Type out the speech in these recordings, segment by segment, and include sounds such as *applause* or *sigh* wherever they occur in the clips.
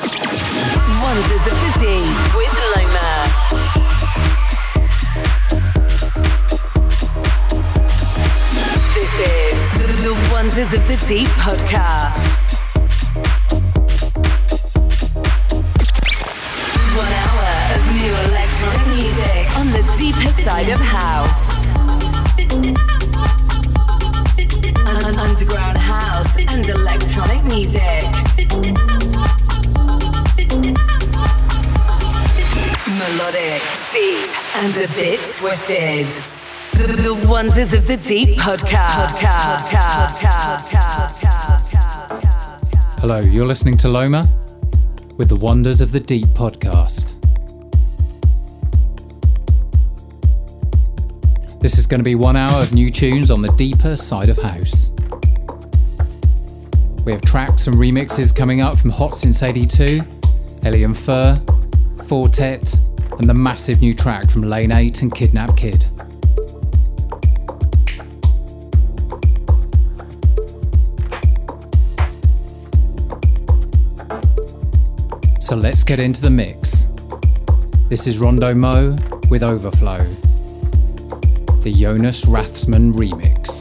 Wonders of the Deep with. This is the Wonders of the Deep podcast. One hour of new electronic music on the deeper side of house. Un- un- underground house and electronic music. Melodic, deep, and a bit twisted. The, the Wonders of the Deep podcast. Hello, you're listening to Lomer with the Wonders of the Deep podcast. This is going to be one hour of new tunes on the deeper side of house. We have tracks and remixes coming up from Hot Since 82, Elian Fur, Four Tet, and the massive new track from Lane 8 and Kidnap Kid. So let's get into the mix. This is Rondo Mo with Overflow, the Jonas Rathsman remix.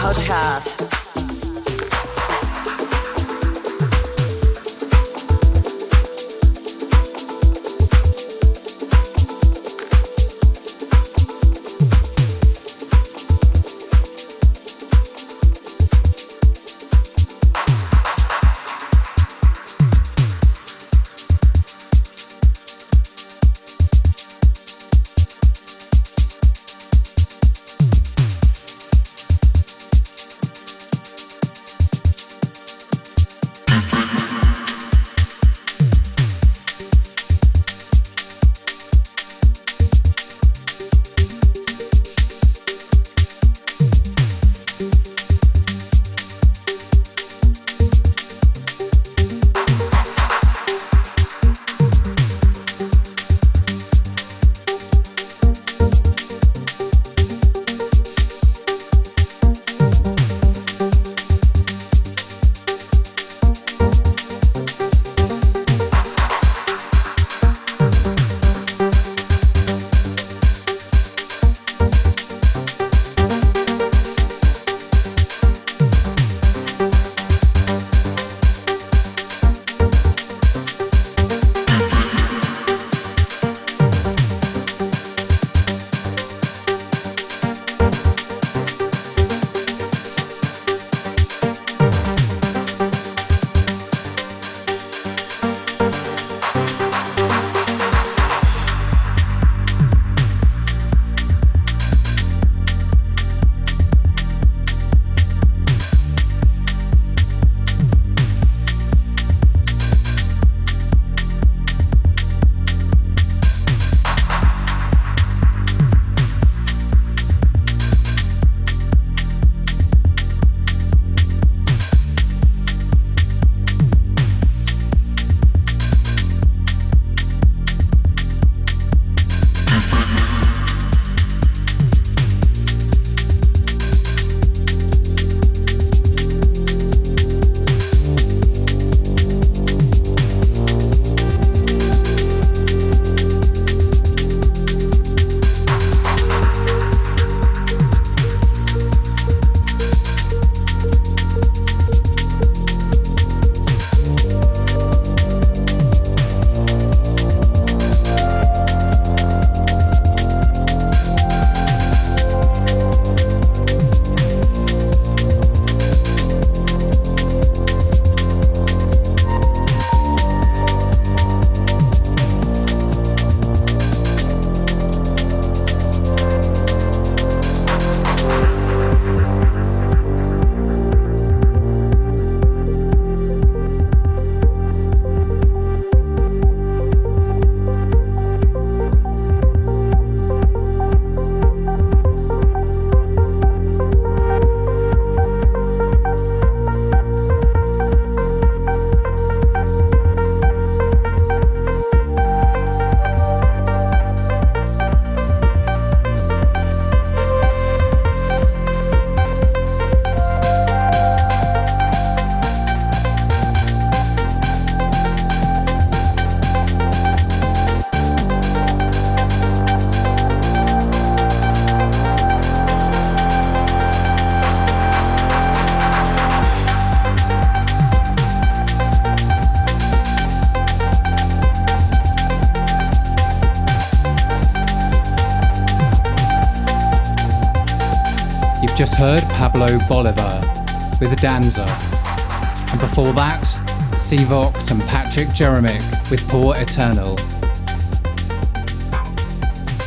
好惨 with Dahnser. And before that, C.Vogt and Patrick Jeremic with Pour Eternel.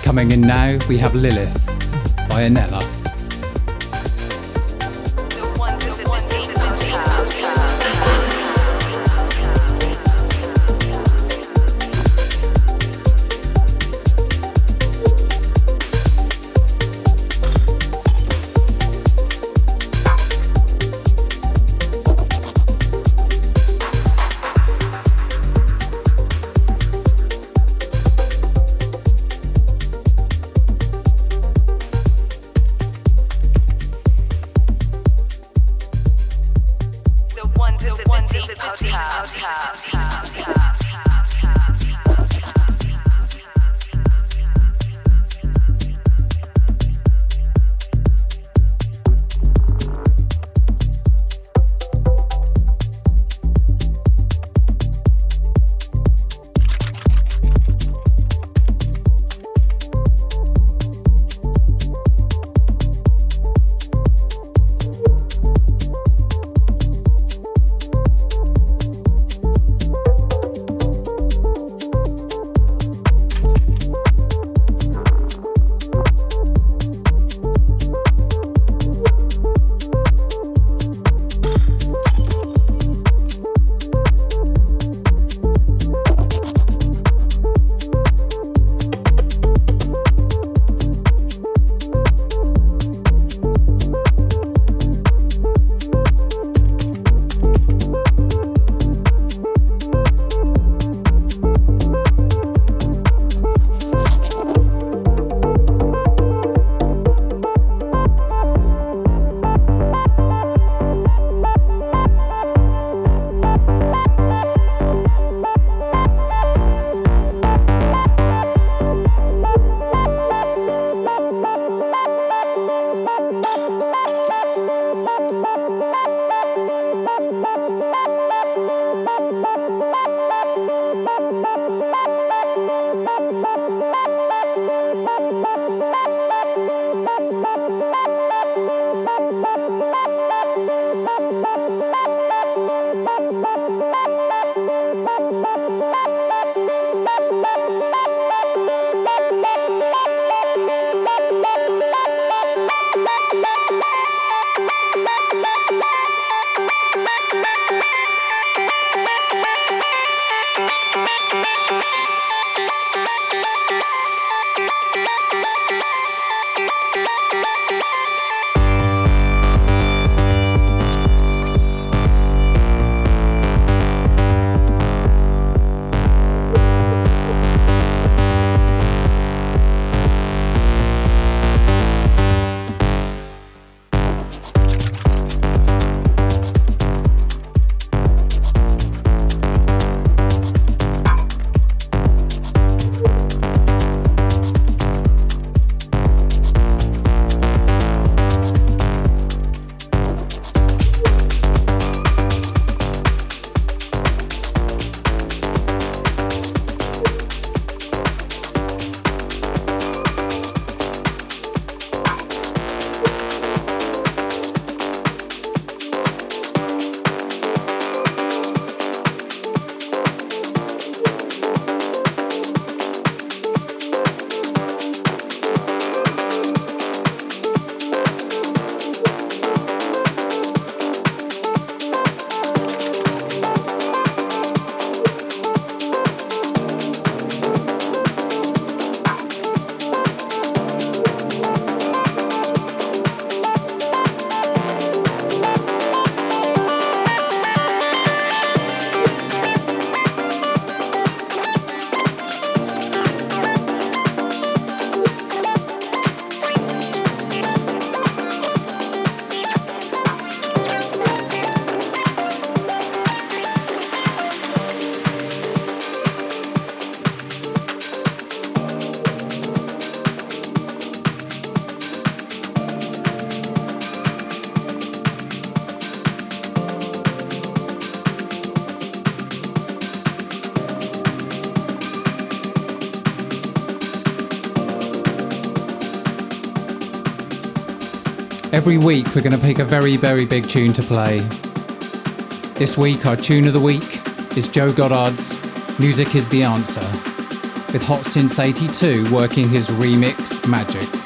Coming in now, we have Lillith by Innellea. Every week we're going to pick a very, very big tune to play. This week our tune of the week is Joe Goddard's Music is the Answer, with Hot Since 82 working his remix magic.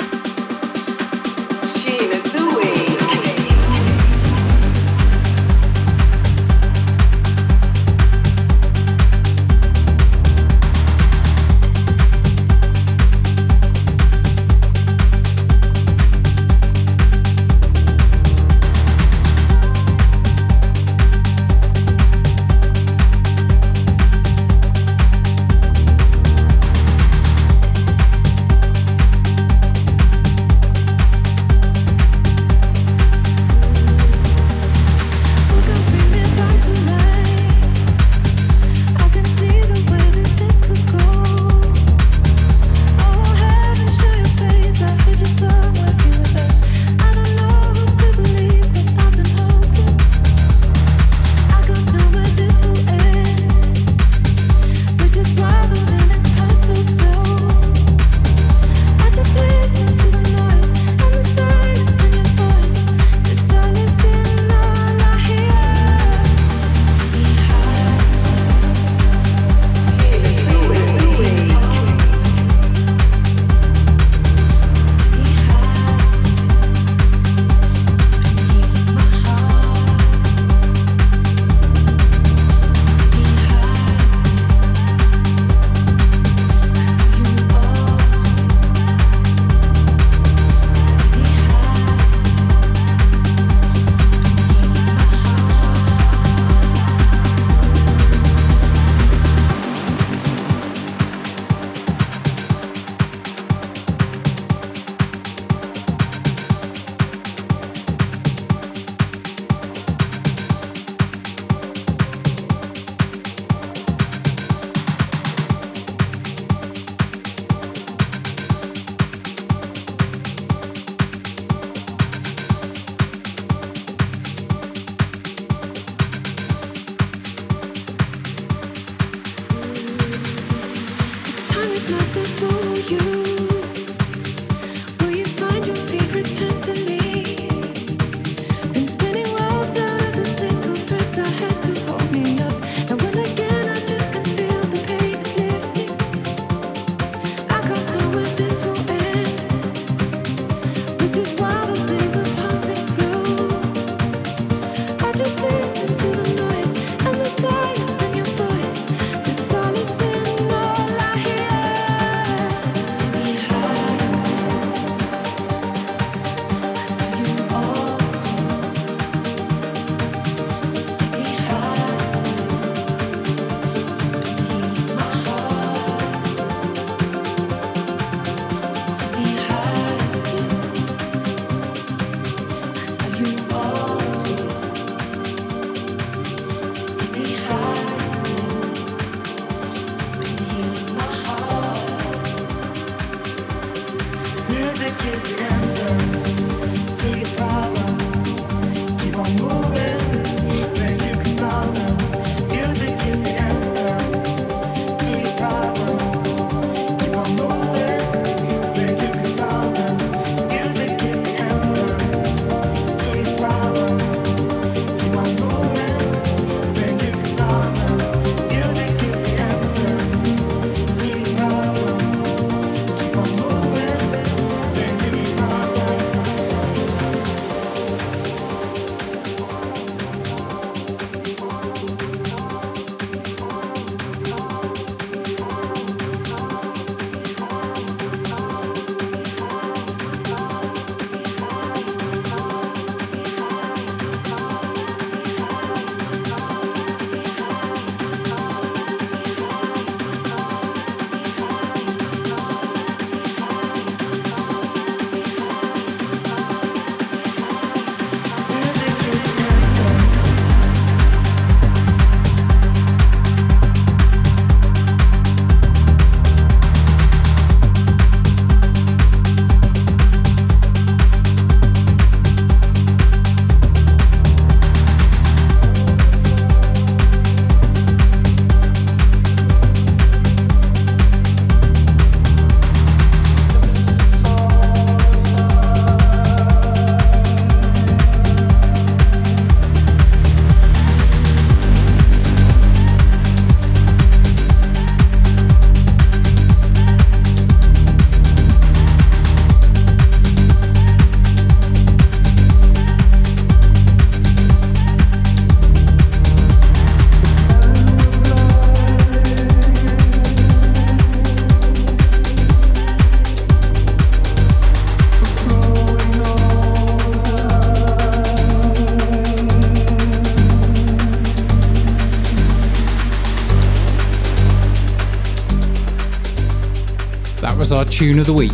Tune of the week.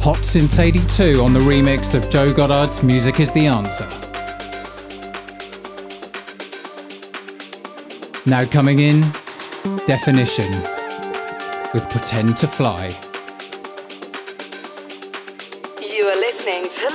Hot Since 82 on the remix of Joe Goddard's Music is the Answer. Now coming in, Definition with Pretend to Fly. You are listening to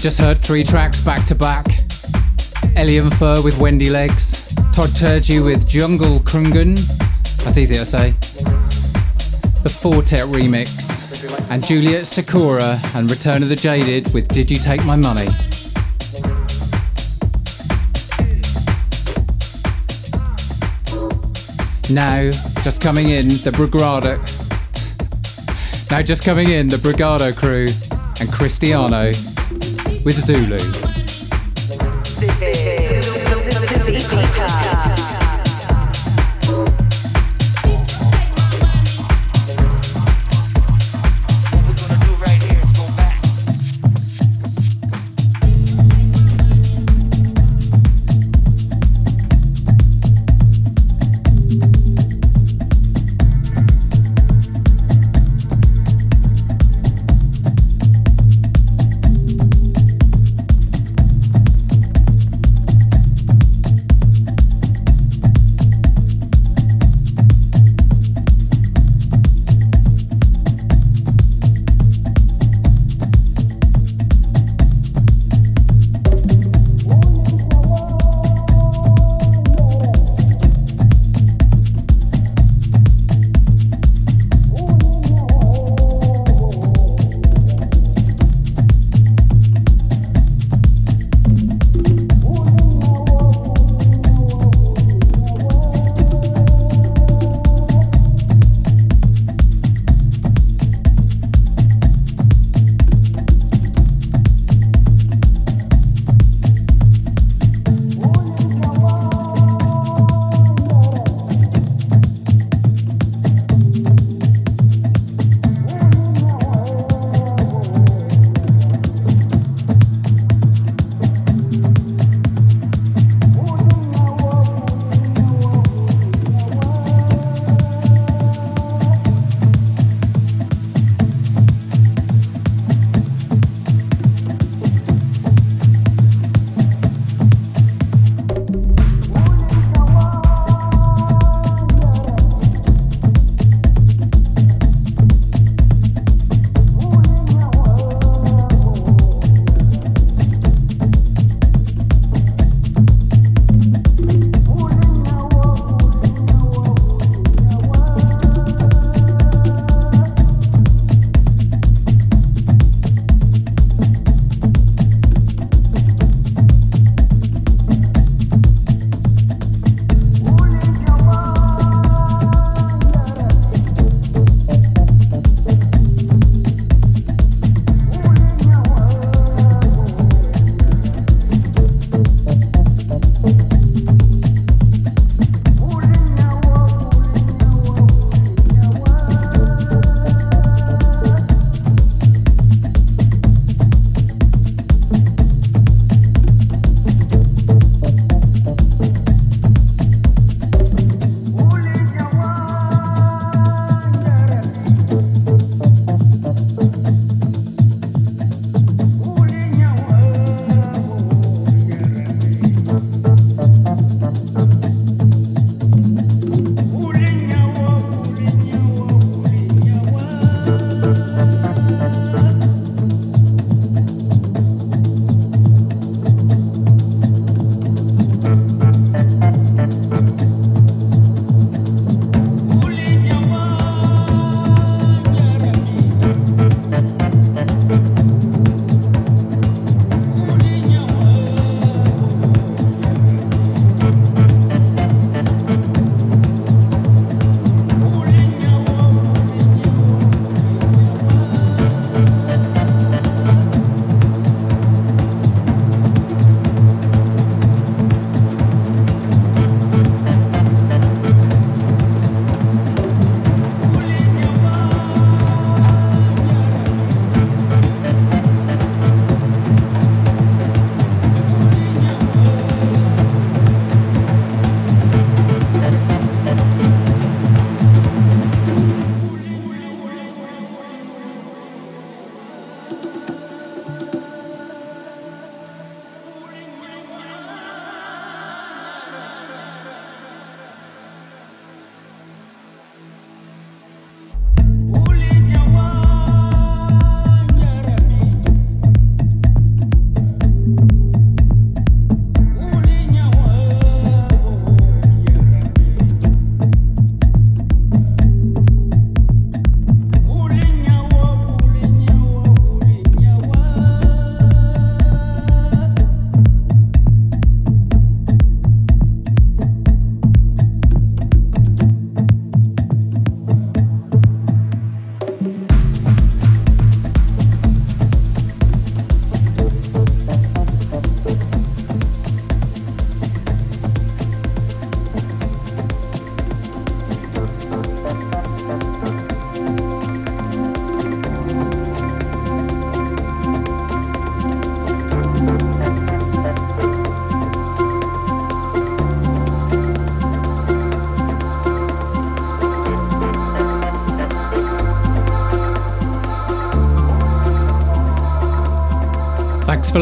just heard three tracks back to back. Elian Fur with Wendy Legs, Todd Terje with Jungelknugen, that's easy to say. The Four Tet remix, and Juliet Sikora and Return of the Jaded with Did You Take My Money. Now, just coming in, the Brigado. *laughs* now, just coming in, the Brigado crew and Cristiano with Zulu.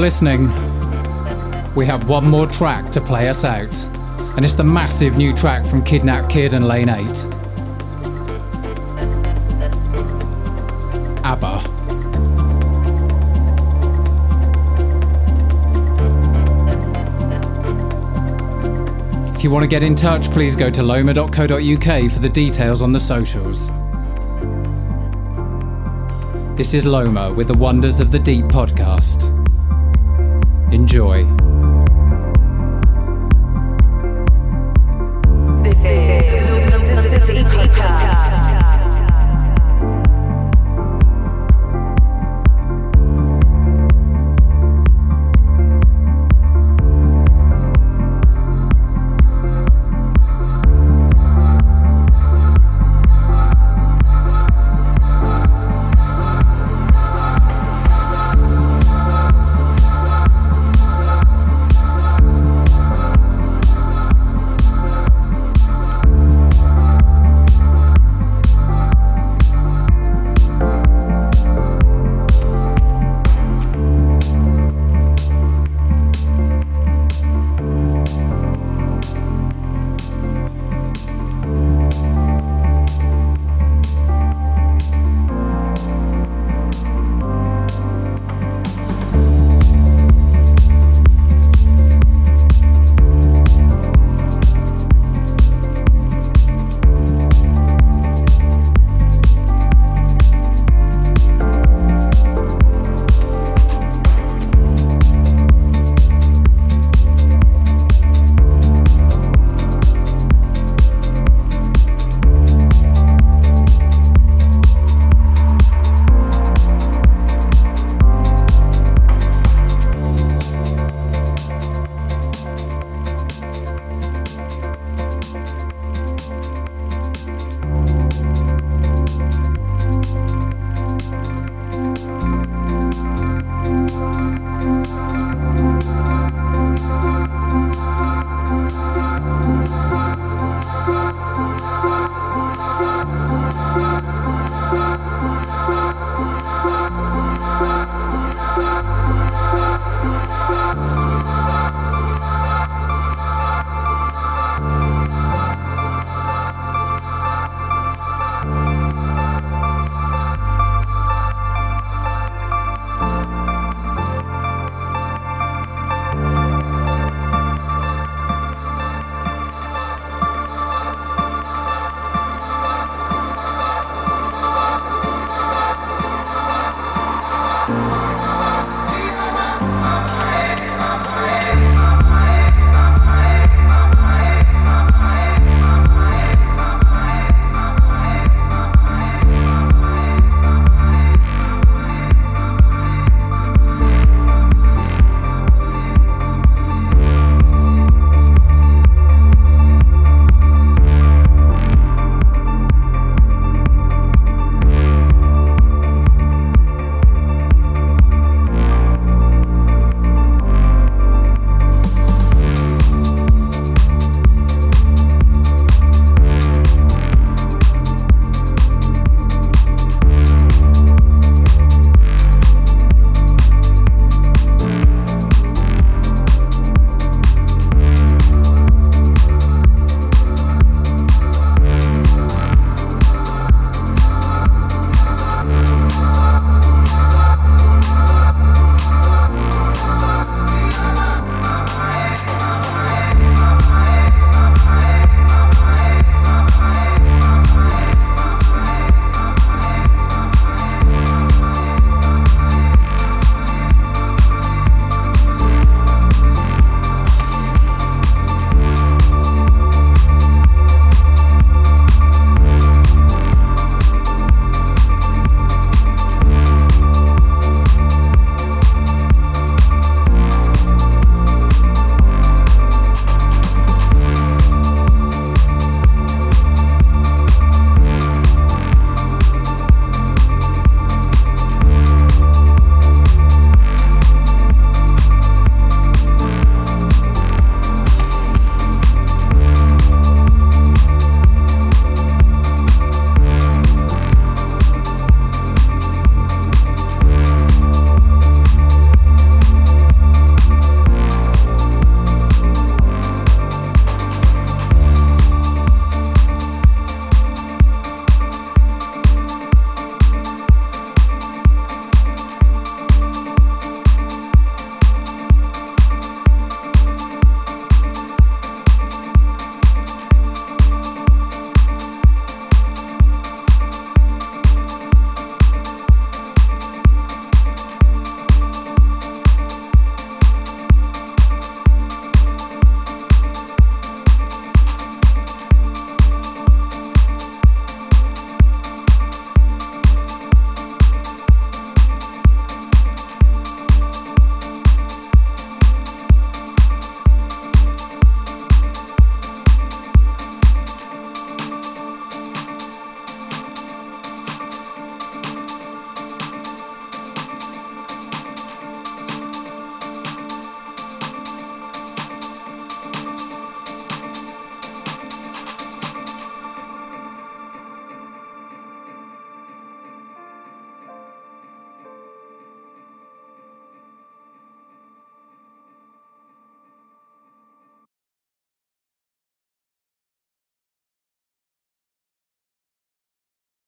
Listening. We have one more track to play us out, and it's the massive new track from Kidnap Kid and Lane 8. ABBA. If you want to get in touch, please go to lomer.co.uk for the details on the socials. This is Lomer with the Wonders of the Deep podcast. Enjoy.